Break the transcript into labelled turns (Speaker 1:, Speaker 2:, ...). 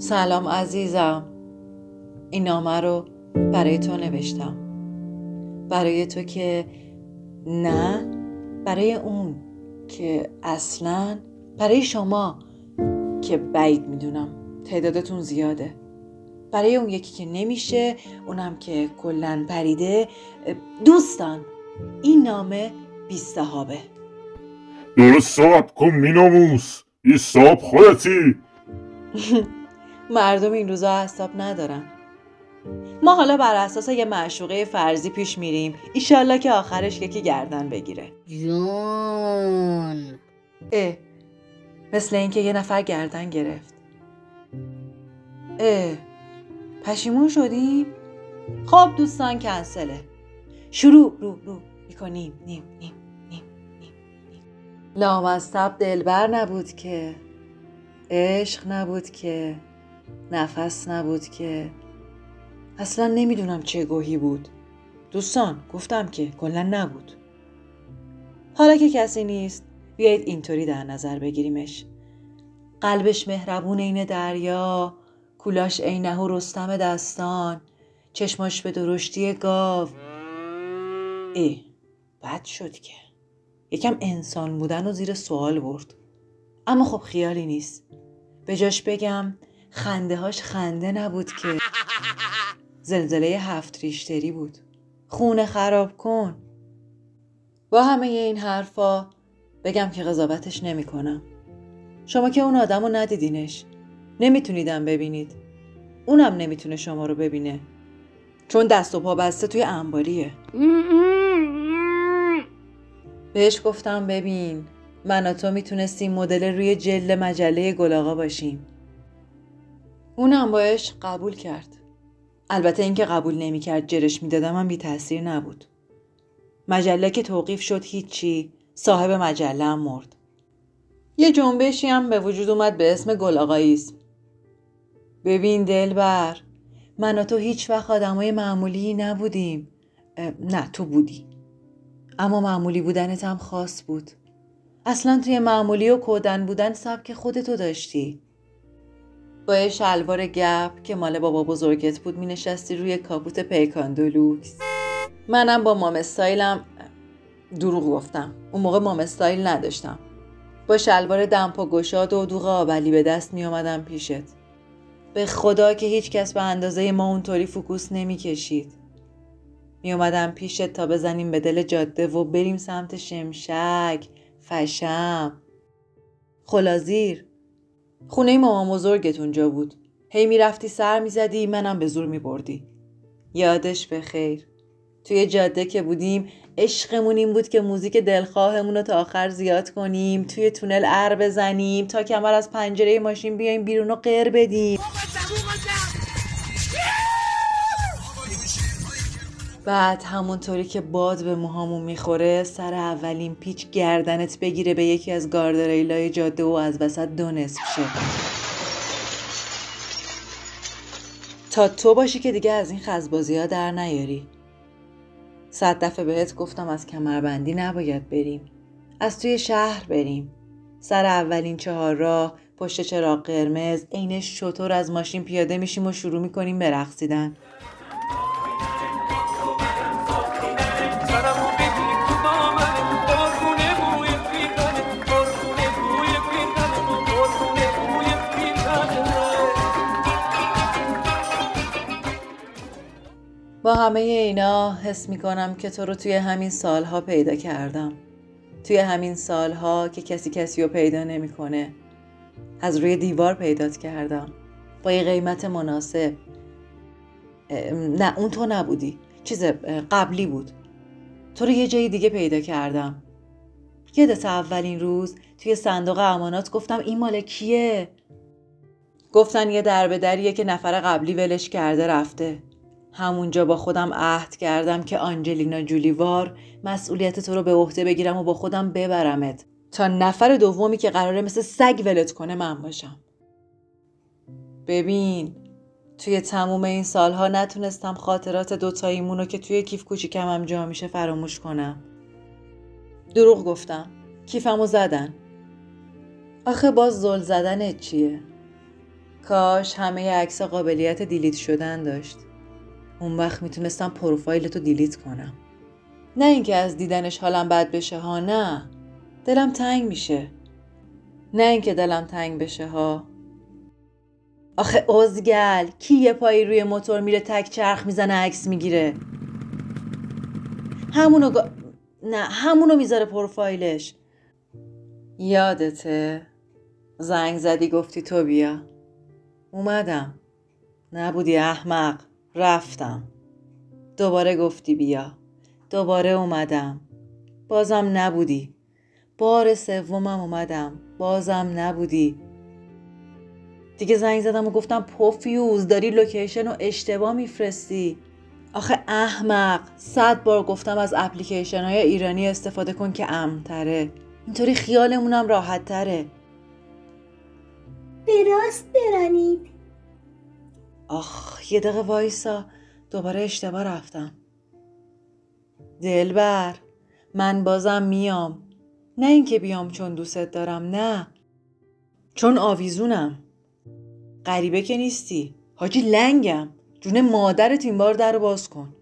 Speaker 1: سلام عزیزم. این نامه رو برای تو نوشتم. برای تو که نه برای اون که اصلا برای شما که بعید می‌دونم. تعدادتون زیاده. برای اون یکی که نمیشه اونم که کلا پریده دوستان این نامه بیستهابه.
Speaker 2: درست صاحب کن میناموس. این صاحب خودتی.
Speaker 1: مردم این روزا حساب ندارن. ما حالا بر اساس یه معشوقه فرضی پیش میریم. ایشالله که آخرش یکی گردن بگیره.
Speaker 3: جون.
Speaker 1: اه. مثل اینکه یه نفر گردن گرفت. اه. پشیمون شدیم؟ خب دوستان کنسله. شروع. رو رو. می‌کنیم. نیم نیم نیم نیم نیم لامصب دلبر نبود که. عشق نبود که. نفس نبود که. اصلا نمی‌دونم چه گوهی بود. دوستان گفتم که کلا نبود. حالا که کسی نیست بیایید اینطوری در نظر بگیریمش. قلبش مهربون عین دریا کولاش عینه و رستم دستان. چشماش به درشتی گاو. ای بد شد که. یکم انسان بودن و زیر سوال برد. اما خب خیالی نیست. به جاش بگم خنده هاش خنده نبود که. زلزله هفت ریشتری بود. خونه خراب کن. با همه این حرفا بگم که قضاوتش نمی کنم. شما که اون آدم رو ندیدینش. نمیتونیدم ببینید. اونم نمی‌تونه شما رو ببینه. چون دست و پا بسته توی انباریه. بهش گفتم ببین من و تو می‌تونستیم مدل روی جلد مجله گلاغا باشیم. اونم باش قبول کرد. البته اینکه قبول نمی‌کرد جرش می‌دادم هم بی تاثیر نبود. مجله که توقیف شد هیچی صاحب مجله هم مرد. یه جنبشی هم به وجود اومد به اسم گلاغاییسم ببین دلبر من و تو هیچ وقت آدمای معمولی نبودیم. نه تو بودی. اما معمولی بودنت هم خاص بود. اصلا توی معمولی و کودن بودن سبک خودتو داشتی. با شلوار گپ که مال بابا بزرگت بود می نشستی روی کاپوت پیکان دولوکس منم با مام استایلم دروغ گفتم. اون موقع مام استایل نداشتم. با شلوار دمپا گشاد و دوغ آبلی به دست می آمدم پیشت. به خدا که هیچ کس به اندازه ما اونطوری فکوس نمی کشید می اومدم پیشت تا بزنیم به دل جاده و بریم سمت شمشک فشم. خلازیر خونه مامان بزرگت اونجا بود. هی می‌رفتی سر می‌زدی منم به زور میبردی. یادش به خیر. توی جاده که بودیم عشقمون این بود که موزیک دلخواهمون رو تا آخر زیاد کنیم توی تونل ار بزنیم تا کمر از پنجره ماشین بیایم بیرون و قر بدیم. بعد همونطوری که باد به موهامون می‌خوره سر اولین پیچ گردنت بگیره به یکی از گاردریلای جاده و از وسط دو نصف شه. تا تو باشی که دیگه از این خزبازی ها در نیاری. صد دفعه بهت گفتم از کمربندی نباید بریم. از توی شهر بریم. سر اولین چهار راه پشت چراغ قرمز عین شطور از ماشین پیاده میشیم و شروع می‌کنیم به رقصیدن.
Speaker 4: با
Speaker 1: همه اینا حس می‌کنم که تو رو توی همین سالها پیدا کردم. توی همین سالها که کسی کسی رو پیدا نمی‌کنه. از روی دیوار پیدات کردم. با یه قیمت مناسب. نه اون تو نبودی. چیز قبلی بود. تو رو یه جای دیگه پیدا کردم. یادت اولین روز توی صندوق امانات گفتم این مال کیه؟ گفتن یه در به دریه که نفر قبلی ولش کرده رفته. همونجا با خودم عهد کردم که آنجلینا جولیوار مسئولیت تو رو به عهده بگیرم و با خودم ببرمت. تا نفر دومی که قراره مثل سگ ولت کنه من باشم. ببین توی تموم این سالها نتونستم خاطرات دوتاییمون رو که توی کیف کوچیکم جا میشه فراموش کنم. دروغ گفتم. کیفمو زدن. آخه باز زل زدنت چیه؟ کاش همه عکس قابلیت delete شدن داشت. اون وقت می‌تونستم profile تو delete کنم. نه اینکه از دیدنش حالم بد بشه ها نه. دلم تنگ میشه. نه اینکه دلم تنگ بشه ها. آخه ازگل کی یه پایی روی موتور میره تک چرخ می‌زنه عکس می‌گیره؟ همونو گا... نه همونو می‌ذاره پروفایلش. یادته؟ زنگ زدی گفتی تو بیا. اومدم. نبودی احمق. رفتم. دوباره گفتی بیا. دوباره اومدم. بازم نبودی. بار سومم اومدم. بازم نبودی. دیگه زنگ زدم و گفتم پوفیوز داری لوکیشن رو اشتباه میفرستی. آخه احمق صد بار گفتم از اپلیکیشن های ایرانی استفاده کن که امتره. اینطوری خیالمونم راحت تره.
Speaker 5: به راست برانید.
Speaker 1: آخ یه دقیقه وایسا. دوباره اشتباه رفتم. دلبر من بازم میام. نه اینکه بیام چون دوستت دارم نه. چون آویزونم. غریبه که نیستی. حاجی لنگم. جون مادرت این بار در باز کن.